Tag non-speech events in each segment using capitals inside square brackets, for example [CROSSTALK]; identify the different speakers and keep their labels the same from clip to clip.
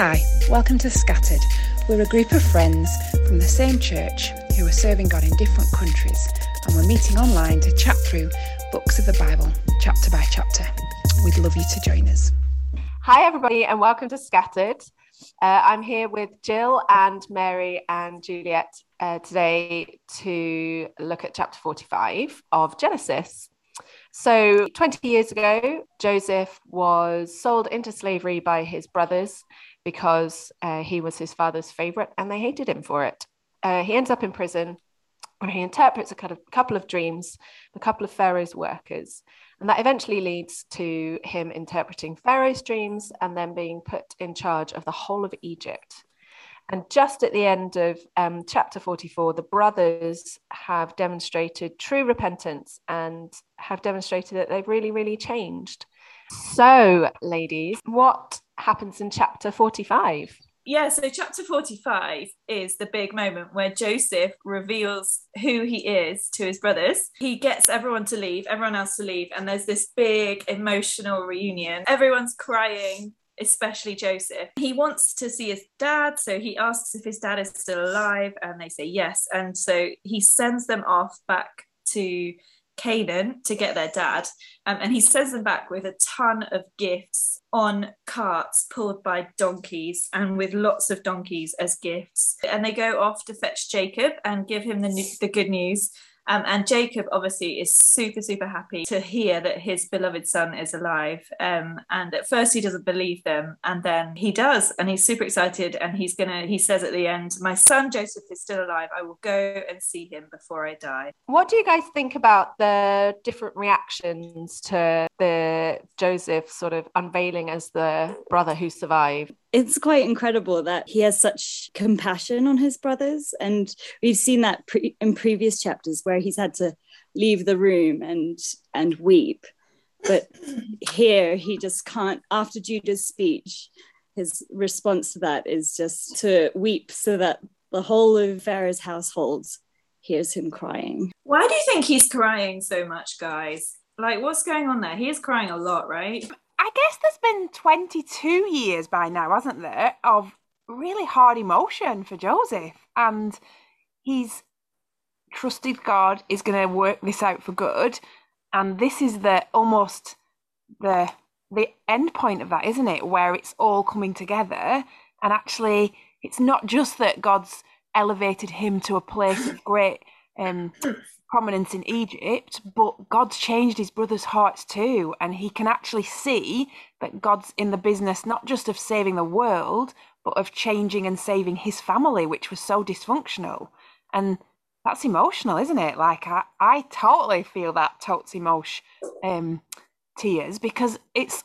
Speaker 1: Hi, welcome to Scattered. We're a group of friends from the same church who are serving God in different countries, and we're meeting online to chat through books of the Bible, chapter by chapter. We'd love you to join us.
Speaker 2: Hi, everybody, and welcome to Scattered. Uh, I'm here with Jill and Mary and Juliet uh, today to look at chapter 45 of Genesis. So, 20 years ago, Joseph was sold into slavery by his brothers because uh, he was his father's favorite and they hated him for it. Uh, he ends up in prison where he interprets a couple of dreams, a couple of Pharaoh's workers. And that eventually leads to him interpreting Pharaoh's dreams and then being put in charge of the whole of Egypt. And just at the end of um, chapter 44, the brothers have demonstrated true repentance and have demonstrated that they've really, really changed. So, ladies, what happens in chapter 45?
Speaker 3: Yeah, so chapter 45 is the big moment where Joseph reveals who he is to his brothers. He gets everyone to leave, everyone else to leave, and there's this big emotional reunion. Everyone's crying especially Joseph. He wants to see his dad, so he asks if his dad is still alive, and they say yes. And so he sends them off back to Canaan to get their dad. Um, and he sends them back with a ton of gifts on carts pulled by donkeys and with lots of donkeys as gifts. And they go off to fetch Jacob and give him the, the good news um, and Jacob obviously is super, super happy to hear that his beloved son is alive. Um, and at first he doesn't believe them, and then he does, and he's super excited. And he's gonna, he says at the end, My son Joseph is still alive. I will go and see him before I die.
Speaker 2: What do you guys think about the different reactions to the Joseph sort of unveiling as the brother who survived?
Speaker 4: it's quite incredible that he has such compassion on his brothers and we've seen that pre- in previous chapters where he's had to leave the room and and weep. But here he just can't after judah's speech his response to that is just to weep so that the whole of pharaoh's household hears him crying.
Speaker 3: Why do you think he's crying so much guys? Like what's going on there? He is crying a lot right?
Speaker 5: I guess there's been 22 years by now, hasn't there, of really hard emotion for Joseph. And he's trusted God is going to work this out for good. And this is the almost the the end point of that, isn't it? Where it's all coming together. And actually, it's not just that God's elevated him to a place of great um, prominence in Egypt, but God's changed his brothers' hearts too. And he can actually see that God's in the business not just of saving the world, but of changing and saving his family, which was so dysfunctional. And that's emotional, isn't it? Like, I, I totally feel that totes emotion um, tears because it's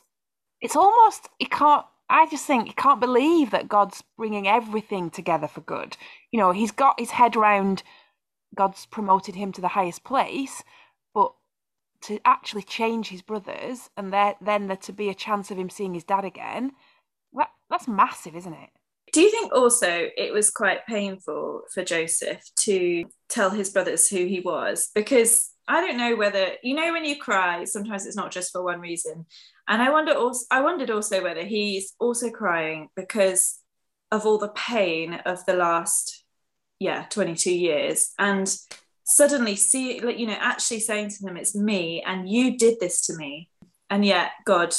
Speaker 5: it's almost, you can't, I just think you can't believe that God's bringing everything together for good. You know, he's got his head round God's promoted him to the highest place, but to actually change his brothers and there, then there to be a chance of him seeing his dad again, that, that's massive, isn't it?
Speaker 3: Do you think also it was quite painful for Joseph to tell his brothers who he was? Because I don't know whether you know when you cry, sometimes it's not just for one reason. And I wonder also I wondered also whether he's also crying because of all the pain of the last yeah 22 years and suddenly see like you know actually saying to them it's me and you did this to me and yet god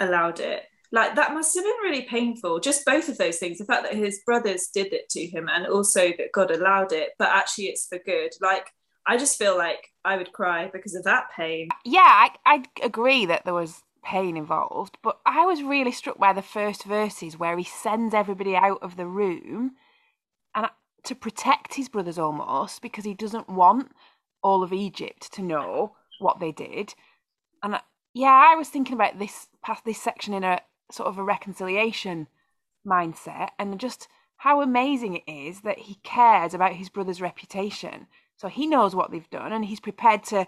Speaker 3: allowed it like that must have been really painful just both of those things the fact that his brothers did it to him and also that god allowed it but actually it's for good like i just feel like i would cry because of that pain
Speaker 5: yeah i, I agree that there was pain involved but i was really struck by the first verses where he sends everybody out of the room and to protect his brothers almost because he doesn't want all of Egypt to know what they did. And yeah, I was thinking about this past this section in a sort of a reconciliation mindset and just how amazing it is that he cares about his brother's reputation. So he knows what they've done and he's prepared to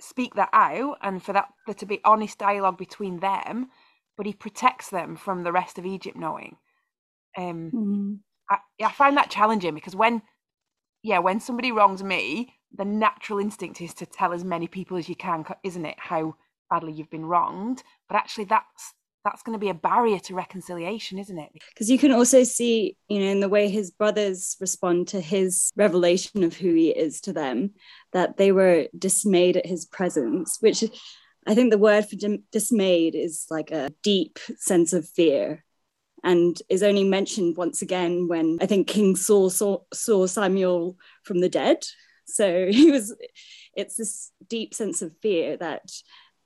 Speaker 5: speak that out and for that there to be honest dialogue between them, but he protects them from the rest of Egypt knowing. Um, mm-hmm. I, I find that challenging because when, yeah, when somebody wrongs me, the natural instinct is to tell as many people as you can, isn't it? How badly you've been wronged. But actually, that's that's going to be a barrier to reconciliation, isn't it?
Speaker 4: Because you can also see, you know, in the way his brothers respond to his revelation of who he is to them, that they were dismayed at his presence, which I think the word for dismayed is like a deep sense of fear and is only mentioned once again when I think King Saul saw, saw Samuel from the dead. So [LAUGHS] he was, it's this deep sense of fear that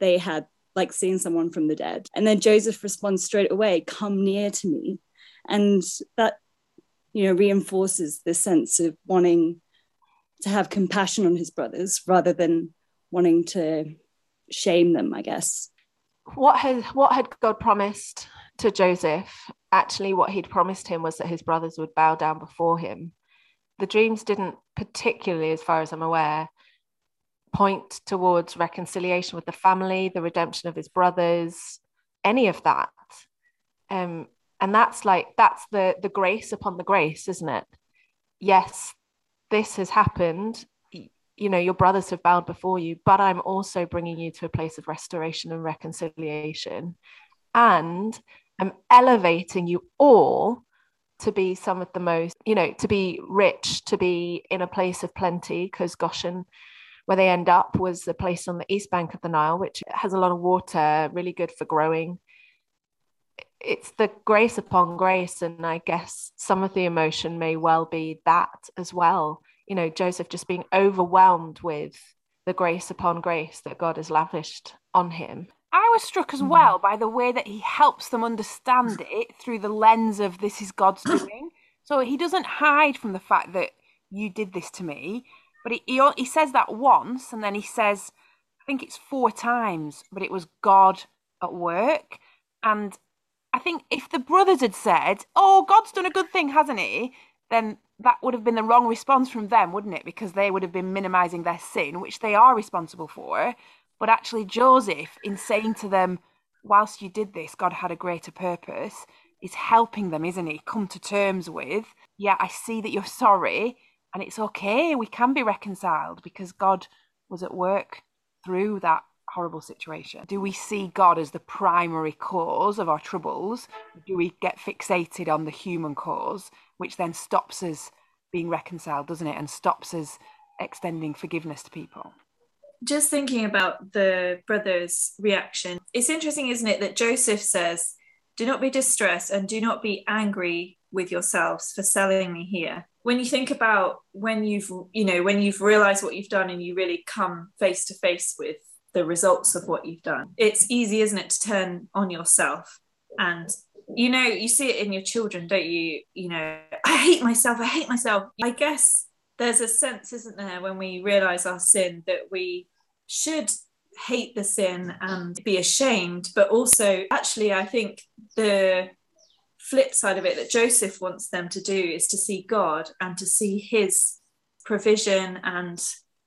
Speaker 4: they had like seeing someone from the dead. And then Joseph responds straight away, come near to me. And that, you know, reinforces the sense of wanting to have compassion on his brothers rather than wanting to shame them, I guess.
Speaker 2: What had what had God promised to Joseph? Actually, what he'd promised him was that his brothers would bow down before him. The dreams didn't particularly, as far as I'm aware, point towards reconciliation with the family, the redemption of his brothers, any of that. Um, and that's like that's the the grace upon the grace, isn't it? Yes, this has happened. You know, your brothers have bowed before you, but I'm also bringing you to a place of restoration and reconciliation. And I'm elevating you all to be some of the most, you know, to be rich, to be in a place of plenty, because Goshen where they end up was a place on the east bank of the Nile, which has a lot of water, really good for growing. It's the grace upon grace. And I guess some of the emotion may well be that as well. You know, Joseph just being overwhelmed with the grace upon grace that God has lavished on him.
Speaker 5: I was struck as hmm. well by the way that he helps them understand [LAUGHS] it through the lens of this is God's doing. So he doesn't hide from the fact that you did this to me. But he, he, he says that once, and then he says, I think it's four times, but it was God at work. And I think if the brothers had said, Oh, God's done a good thing, hasn't he? Then that would have been the wrong response from them, wouldn't it? Because they would have been minimizing their sin, which they are responsible for. But actually, Joseph, in saying to them, whilst you did this, God had a greater purpose, is helping them, isn't he? Come to terms with, yeah, I see that you're sorry, and it's okay. We can be reconciled because God was at work through that horrible situation. Do we see God as the primary cause of our troubles? Do we get fixated on the human cause, which then stops us being reconciled, doesn't it? And stops us extending forgiveness to people.
Speaker 3: Just thinking about the brother's reaction, it's interesting, isn't it, that Joseph says, Do not be distressed and do not be angry with yourselves for selling me here. When you think about when you've you know when you've realized what you've done and you really come face to face with the results of what you've done it's easy isn't it to turn on yourself? And you know you see it in your children don't you? You know i hate myself i hate myself. I guess there's a sense isn't there when we realize our sin that we should hate the sin and be ashamed but also actually i think the flip side of it that Joseph wants them to do is to see God and to see his provision and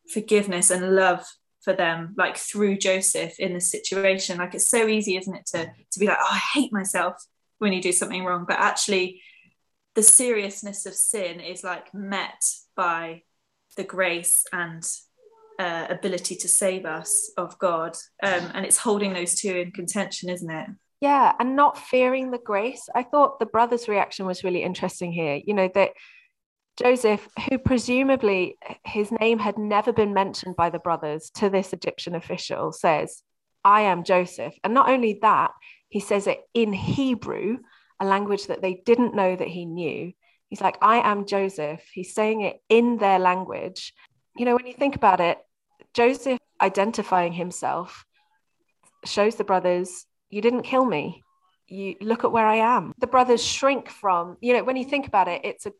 Speaker 3: forgiveness and love for them like through Joseph in this situation. Like it's so easy isn't it to to be like oh I hate myself when you do something wrong. But actually the seriousness of sin is like met by the grace and uh, ability to save us of God. Um, and it's holding those two in contention isn't it
Speaker 2: yeah and not fearing the grace. I thought the brothers reaction was really interesting here you know that joseph who presumably his name had never been mentioned by the brothers to this egyptian official says i am joseph. And not only that he says it in hebrew a language that they didn't know that he knew. He's like i am joseph. He's saying it in their language. You know when you think about it joseph identifying himself shows the brothers you didn't kill me. You look at where i am. The brothers shrink from you know when you think about it it's a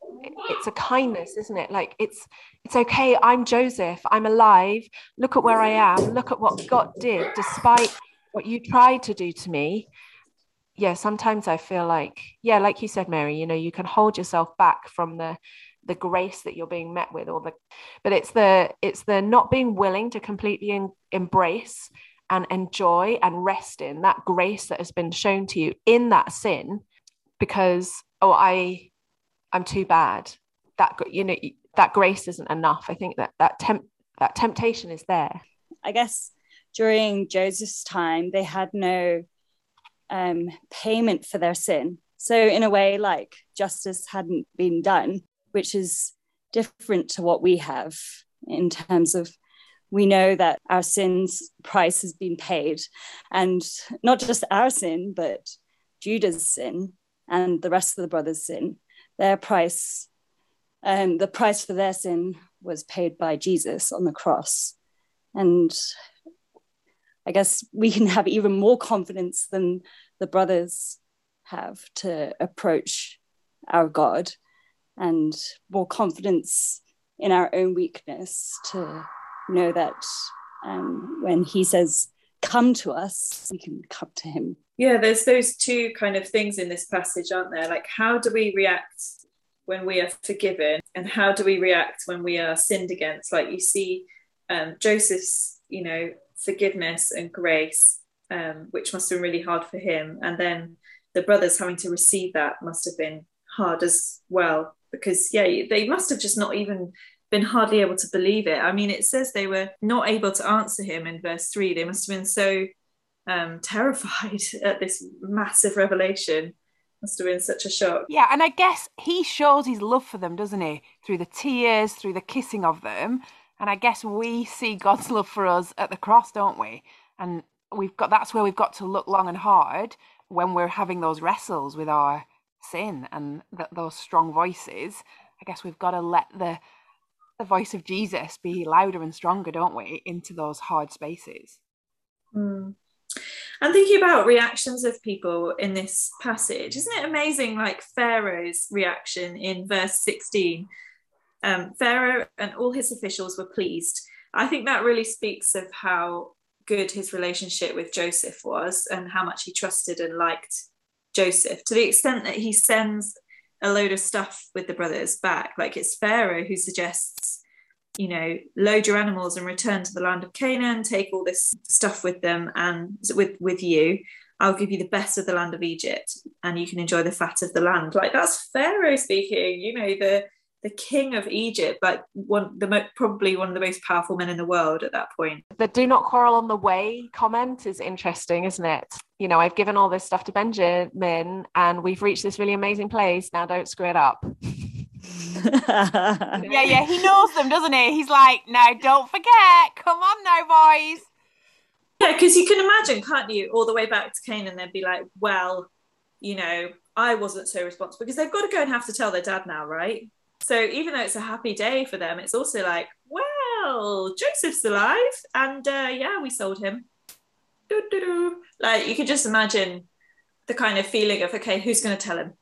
Speaker 2: it's a kindness isn't it? Like it's it's okay. I'm joseph. I'm alive. Look at where i am. Look at what god did despite what you tried to do to me. Yeah sometimes i feel like yeah like you said mary you know you can hold yourself back from the the grace that you're being met with or the but it's the it's the not being willing to completely in, embrace and enjoy and rest in that grace that has been shown to you in that sin because oh i i'm too bad. That you know that grace isn't enough. I think that that temp that temptation is there.
Speaker 4: I guess during joseph's time they had no um, payment for their sin. So, in a way, like justice hadn't been done, which is different to what we have in terms of we know that our sin's price has been paid. And not just our sin, but Judah's sin and the rest of the brothers' sin. Their price, um, the price for their sin was paid by Jesus on the cross. And I guess we can have even more confidence than the brothers have to approach our God and more confidence in our own weakness to know that um, when he says, come to us, we can come to him.
Speaker 3: Yeah, there's those two kind of things in this passage, aren't there? Like, how do we react when we are forgiven, and how do we react when we are sinned against? Like, you see um, Joseph's, you know, forgiveness and grace, um, which must have been really hard for him. And then the brothers having to receive that must have been hard as well, because, yeah, they must have just not even been hardly able to believe it. I mean, it says they were not able to answer him in verse three. They must have been so um, [LAUGHS] terrified at this massive revelation. Must have been such a shock.
Speaker 5: Yeah, and I guess he shows his love for them, doesn't he? Through the tears, through the kissing of them. And I guess we see God's love for us at the cross, don't we? And we've got that's where we've got to look long and hard when we're having those wrestles with our sin and th- those strong voices. I guess we've got to let the the voice of Jesus be louder and stronger, don't we, into those hard spaces.
Speaker 3: Mm. I'm thinking about reactions of people in this passage. Isn't it amazing, like Pharaoh's reaction in verse 16? Um, Pharaoh and all his officials were pleased. I think that really speaks of how good his relationship with Joseph was and how much he trusted and liked Joseph to the extent that he sends a load of stuff with the brothers back. Like it's Pharaoh who suggests, you know, load your animals and return to the land of Canaan, take all this stuff with them and with with you. I'll give you the best of the land of Egypt and you can enjoy the fat of the land. Like that's Pharaoh speaking, you know, the the king of Egypt, but one the mo- probably one of the most powerful men in the world at that point.
Speaker 2: The "do not quarrel on the way" comment is interesting, isn't it? You know, I've given all this stuff to Benjamin, and we've reached this really amazing place. Now, don't screw it up. [LAUGHS] [LAUGHS]
Speaker 5: yeah, yeah, he knows them, doesn't he? He's like, "Now, don't forget. Come on, now, boys."
Speaker 3: Yeah, because you can imagine, can't you, all the way back to Canaan, they'd be like, "Well, you know, I wasn't so responsible," because they've got to go and have to tell their dad now, right? So even though it's a happy day for them, it's also like, well, Joseph's alive, and uh, yeah, we sold him. Doo-doo-doo. Like you could just imagine the kind of feeling of, okay, who's going to tell him?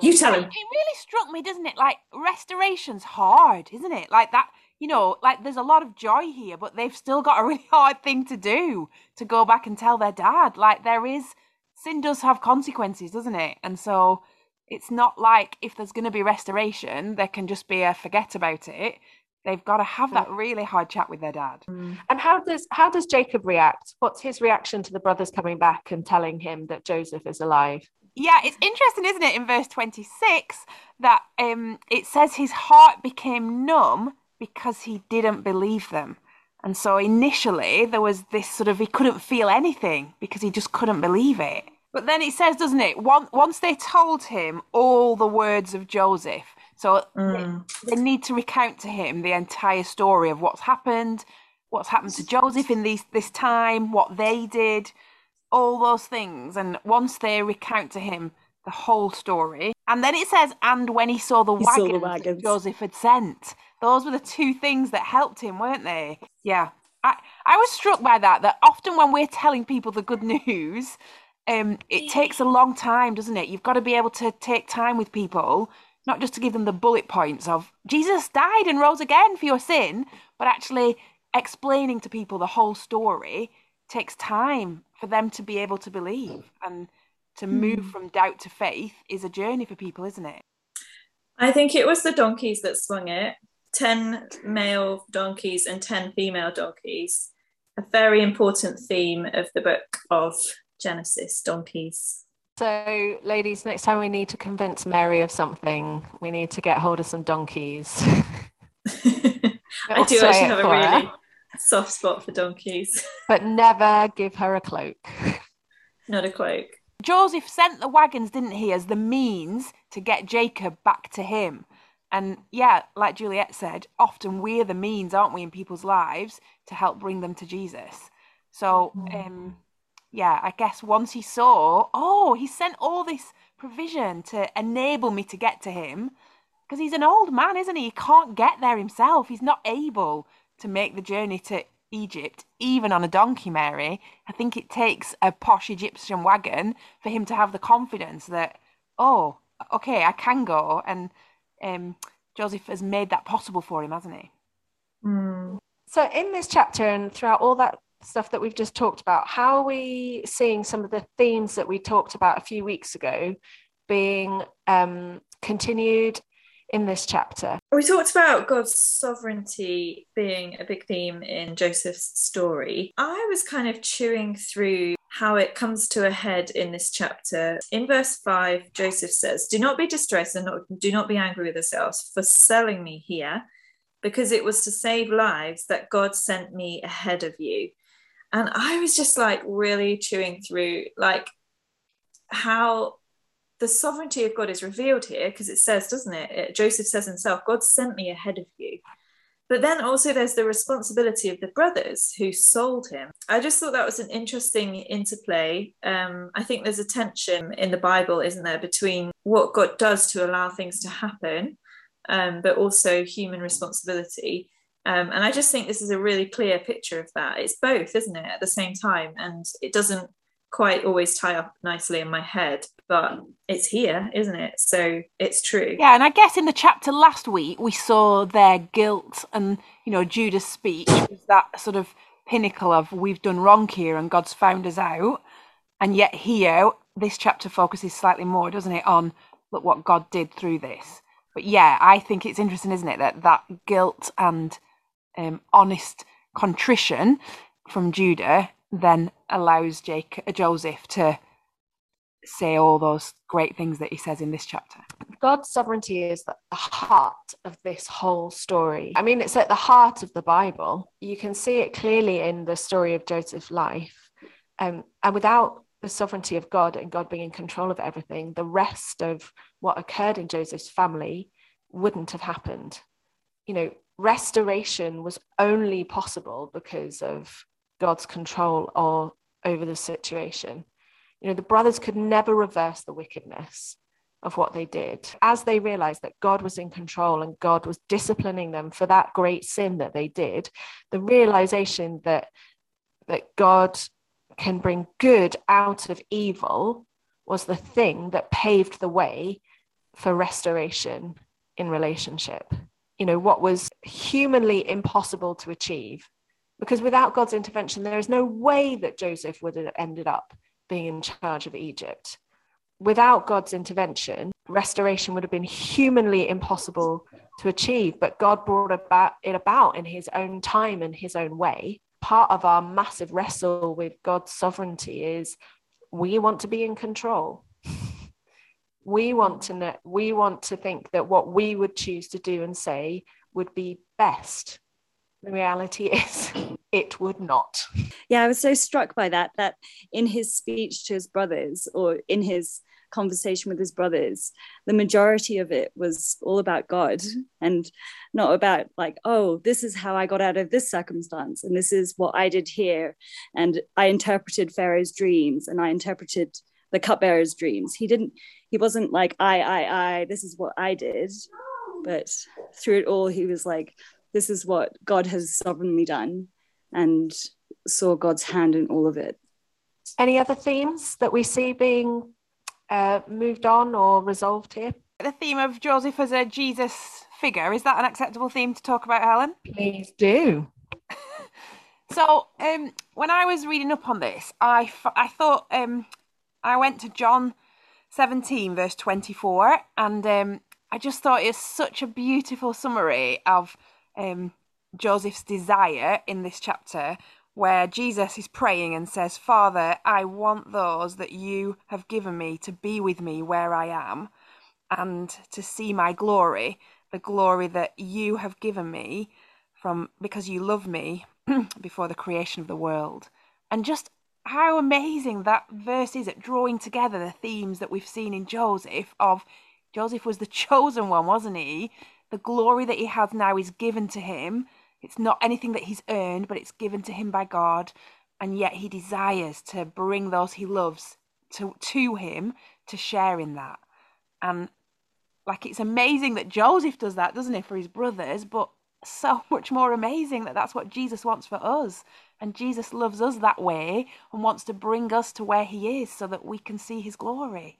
Speaker 3: you tell him.
Speaker 5: It, it really struck me, doesn't it? Like restoration's hard, isn't it? Like that, you know, like there's a lot of joy here, but they've still got a [LAUGHS] really hard thing to do to go back and tell their dad. Like there is sin does have consequences, doesn't it? And so it's not like if there's going to be restoration, there can just be a forget about it. They've got to have that really hard chat with their dad.
Speaker 2: Mm. And how does how does Jacob react? What's his reaction to the brothers coming back and telling him that Joseph is alive?
Speaker 5: Yeah, it's interesting, isn't it, in verse 26 that um, it says his heart became numb because he didn't believe them. And so initially there was this sort of, he couldn't feel anything because he just couldn't believe it. But then it says, doesn't it? Once they told him all the words of Joseph, so mm. they, they, need to recount to him the entire story of what's happened, what's happened to Joseph in these this time, what they did, all those things. And once they recount to him the whole story, and then it says, and when he saw the, he wagons, saw the wagons Joseph had sent, those were the two things that helped him, weren't they? Yeah. I, I was struck by that, that often when we're telling people the good [LAUGHS] news, um, it takes a long time, doesn't it? You've got to be able to take time with people, not just to give them the bullet points of Jesus died and rose again for your sin, but actually explaining to people the whole story takes time for them to be able to believe and to move mm. from doubt to faith is a journey for people, isn't it?
Speaker 3: I think it was the donkeys that swung it 10 male donkeys and 10 female donkeys. A very important theme of the book of Genesis donkeys.
Speaker 2: So, ladies, next time we need to convince Mary of something, we need to get hold of some donkeys. [LAUGHS] [LAUGHS]
Speaker 3: I do actually have a really soft spot for donkeys. [LAUGHS]
Speaker 2: But never give her a cloak.
Speaker 3: not a cloak.
Speaker 5: Joseph sent the wagons, didn't he, as the means to get Jacob back to him. And yeah, like Juliet said, often we're the means, aren't we, in people's lives to help bring them to Jesus. So, um, yeah, I guess once he saw, oh, he sent all this provision to enable me to get to him, because he's an old man, isn't he? He can't get there himself. He's not able to make the journey to Egypt, even on a donkey, Mary. I think it takes a posh Egyptian wagon for him to have the confidence that, oh, okay, I can go. And um, Joseph has made that possible for him, hasn't he?
Speaker 3: Mm.
Speaker 2: So, in this chapter and throughout all that stuff that we've just talked about, how are we seeing some of the themes that we talked about a few weeks ago being um, continued in this chapter?
Speaker 3: We talked about God's sovereignty being a big theme in Joseph's story. I was kind of chewing through how it comes to a head in this chapter. In verse 5, Joseph says, Do not be distressed and not, do not be angry with yourselves for selling me here, because it was to save lives that God sent me ahead of you. And I was just like really chewing through like how the sovereignty of God is revealed here because it says, doesn't it? it? Joseph says himself, God sent me ahead of you. But then also there's the responsibility of the brothers who sold him. I just thought that was an interesting interplay. Um, I think there's a tension in the Bible, isn't there, between what God does to allow things to happen, um, but also human responsibility. Um, and I just think this is a really clear picture of that. It's both, isn't it, at the same time? And it doesn't quite always tie up nicely in my head, but it's here, isn't it? So it's true.
Speaker 5: Yeah, and I guess in the chapter last week we saw their guilt and you know Judah's speech was that sort of pinnacle of we've done wrong here and God's found us out. And yet here, this chapter focuses slightly more, doesn't it, on look what God did through this. But yeah, I think it's interesting, isn't it, that that guilt and um, honest contrition from Judah then allows Jake Joseph to say all those great things that he says in this chapter.
Speaker 2: God's sovereignty is the heart of this whole story. I mean, it's at the heart of the Bible. You can see it clearly in the story of Joseph's life. Um, and without the sovereignty of God and God being in control of everything, the rest of what occurred in Joseph's family wouldn't have happened. You know, restoration was only possible because of God's control or over the situation. You know, the brothers could never reverse the wickedness of what they did. As they realized that God was in control and God was disciplining them for that great sin that they did, the realization that that God can bring good out of evil was the thing that paved the way for restoration in relationship. You know, what was humanly impossible to achieve because without God's intervention, there is no way that Joseph would have ended up being in charge of Egypt. Without God's intervention, restoration would have been humanly impossible to achieve, but God brought about it about in his own time and his own way. Part of our massive wrestle with God's sovereignty is we want to be in control. We want to know, we want to think that what we would choose to do and say would be best. The reality is [LAUGHS] it would not.
Speaker 4: Yeah i was so struck by that that in his speech to his brothers or in his conversation with his brothers the majority of it was all about god and not about like oh this is how i got out of this circumstance and this is what i did here and i interpreted pharaoh's dreams and i interpreted the cupbearer's dreams. He didn't he wasn't like i i i this is what i did but through it all he was like this is what God has sovereignly done and saw God's hand in all of it.
Speaker 2: Any other themes that we see being uh, moved on or resolved here?
Speaker 5: The theme of Joseph as a Jesus figure, is that an acceptable theme to talk about, Helen?
Speaker 2: Please do. [LAUGHS]
Speaker 5: so, um, when I was reading up on this, I, f- I thought um, I went to John 17, verse 24, and um, I just thought it's such a beautiful summary of um, Joseph's desire in this chapter, where Jesus is praying and says, Father, I want those that you have given me to be with me where I am and to see my glory, the glory that you have given me from because you love me [CLEARS THROAT] before the creation of the world. And just how amazing that verse is at drawing together the themes that we've seen in Joseph of Joseph was the [LAUGHS] chosen one, wasn't he? The glory that he has now is given to him. It's not anything that he's earned, but it's given to him by God. And yet he desires to bring those he loves to, to him to share in that. And like it's amazing that Joseph does that, doesn't it, for his brothers, but so [LAUGHS] much more amazing that that's what Jesus wants for us. And Jesus loves us that way and wants to bring us to where he is so that we can see his glory.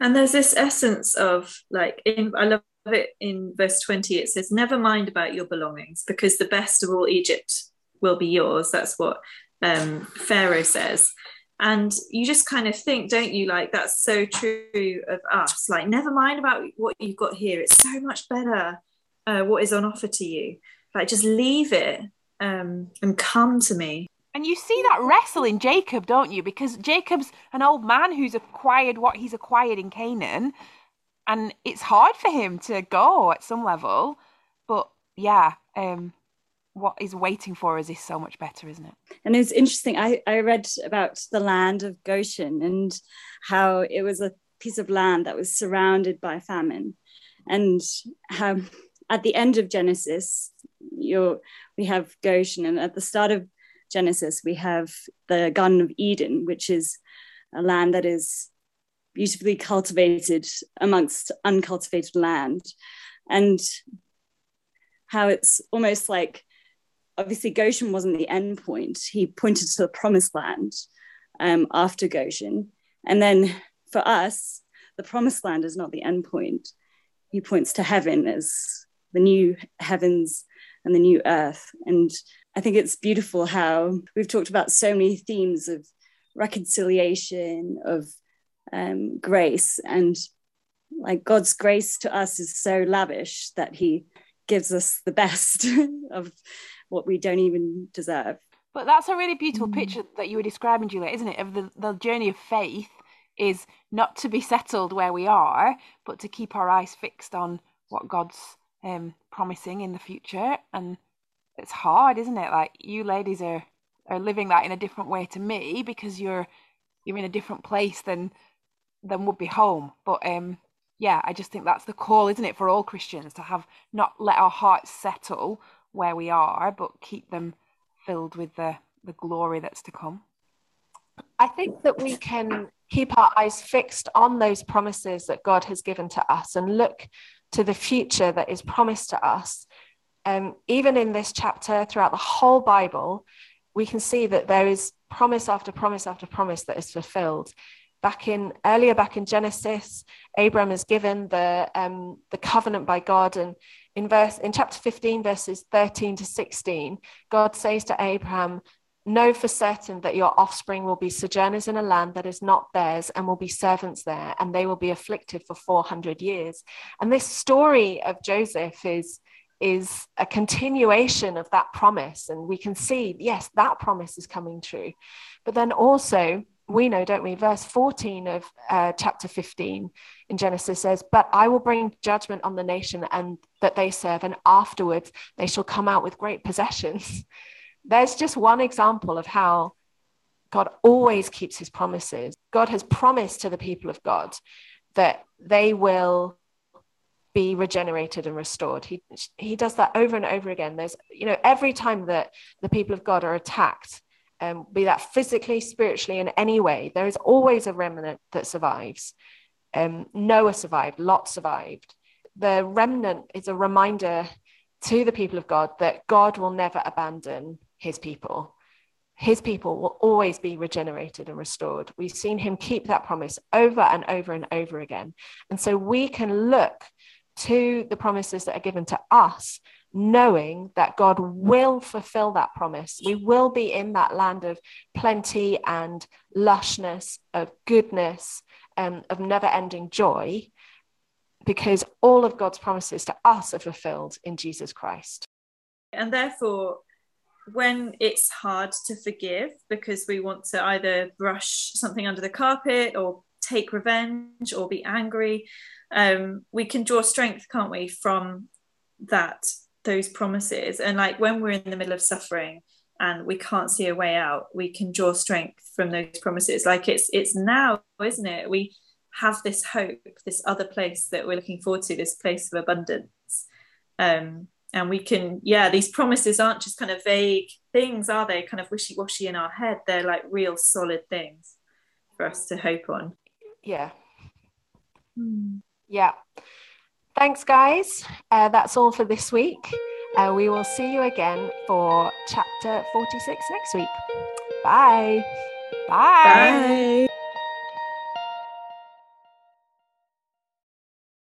Speaker 3: And there's this essence of like, in, I love it in verse 20, it says, Never mind about your belongings because the best of all Egypt will be yours. That's what um, Pharaoh says. And you just kind of think, don't you, like that's so true of us. Like, never mind about what you've got here. It's so much better uh, what is on offer to you. Like, just leave it um, and come to me.
Speaker 5: And you see that wrestle in Jacob, don't you? Because Jacob's an old man who's acquired what he's acquired in Canaan, and it's hard for him to go at some level. But yeah, um, what is waiting for us is so much better, isn't it?
Speaker 4: And it's interesting. I, I read about the land of Goshen and how it was a piece of land that was surrounded by famine, and how at the end of Genesis, you we have Goshen, and at the start of Genesis, we have the Garden of Eden, which is a land that is beautifully cultivated amongst uncultivated land, and how it's almost like obviously Goshen wasn't the end point. He pointed to the promised land um, after Goshen. And then for us, the promised land is not the end point. He points to heaven as the new heavens and the new earth. And I think it's beautiful how we've talked about so many themes of reconciliation, of um, grace, and like God's grace to us is so lavish that He gives us the best [LAUGHS] of what we don't even deserve.
Speaker 5: But that's a really beautiful mm. picture that you were describing, Julia, isn't it? Of the, the journey of faith is not to be settled where we are, but to keep our eyes fixed on what God's um, promising in the future. And it's hard, isn't it? Like you ladies are are living that in a different way to me because you're you're in a different place than than would be home. But um, yeah, I just think that's the call, isn't it, for all Christians to have not let our hearts settle where we are, but keep them filled with the, the glory that's to come.
Speaker 2: I think that we can keep our eyes fixed on those promises that God has given to us and look to the future that is promised to us. Um, even in this chapter, throughout the whole Bible, we can see that there is promise after promise after promise that is fulfilled. Back in earlier, back in Genesis, Abram is given the um, the covenant by God, and in verse in chapter 15 verses 13 to 16 god says to abraham know for certain that your offspring will be sojourners in a land that is not theirs and will be servants there and they will be afflicted for 400 years and this story of joseph is is a continuation of that promise and we can see yes that promise is coming true but then also we know, don't we? Verse 14 of uh, chapter 15 in Genesis says, But I will bring judgment on the nation and that they serve, and afterwards they shall come out with great possessions. [LAUGHS] There's just one example of how God always keeps his promises. God has promised to the people of God that they will be regenerated and restored. He he does that over and over again. There's you know every time that the people of God are attacked, um, be that physically, spiritually, in any way, there is always a remnant that survives. Um, Noah survived, Lot survived. The remnant is a reminder to the people of God that God will never abandon his people. His people will always be regenerated and restored. We've seen him keep that promise over and over and over again. And so we can look to the promises that are given to us knowing that God will fulfill that promise. We will be in that land of plenty and lushness, of goodness, and of never ending joy, because all of God's promises to us are fulfilled in Jesus Christ.
Speaker 3: And therefore, when it's hard to forgive because we want to either brush something under the carpet or take revenge or be angry, um, we can draw strength, can't we, from that those promises. And like when we're in the middle of suffering and we can't see a way out we can draw strength from those promises. Like it's it's now isn't it? We have this hope this other place that we're looking forward to this place of abundance. Um and we can yeah these promises aren't just kind of vague things are they? Kind of wishy-washy in our head. They're like real solid things for us to hope on.
Speaker 2: Yeah. Yeah. Thanks guys. Uh, that's all for this week. Uh, we will see you again for chapter 46 next week. Bye.
Speaker 5: Bye.
Speaker 4: Bye.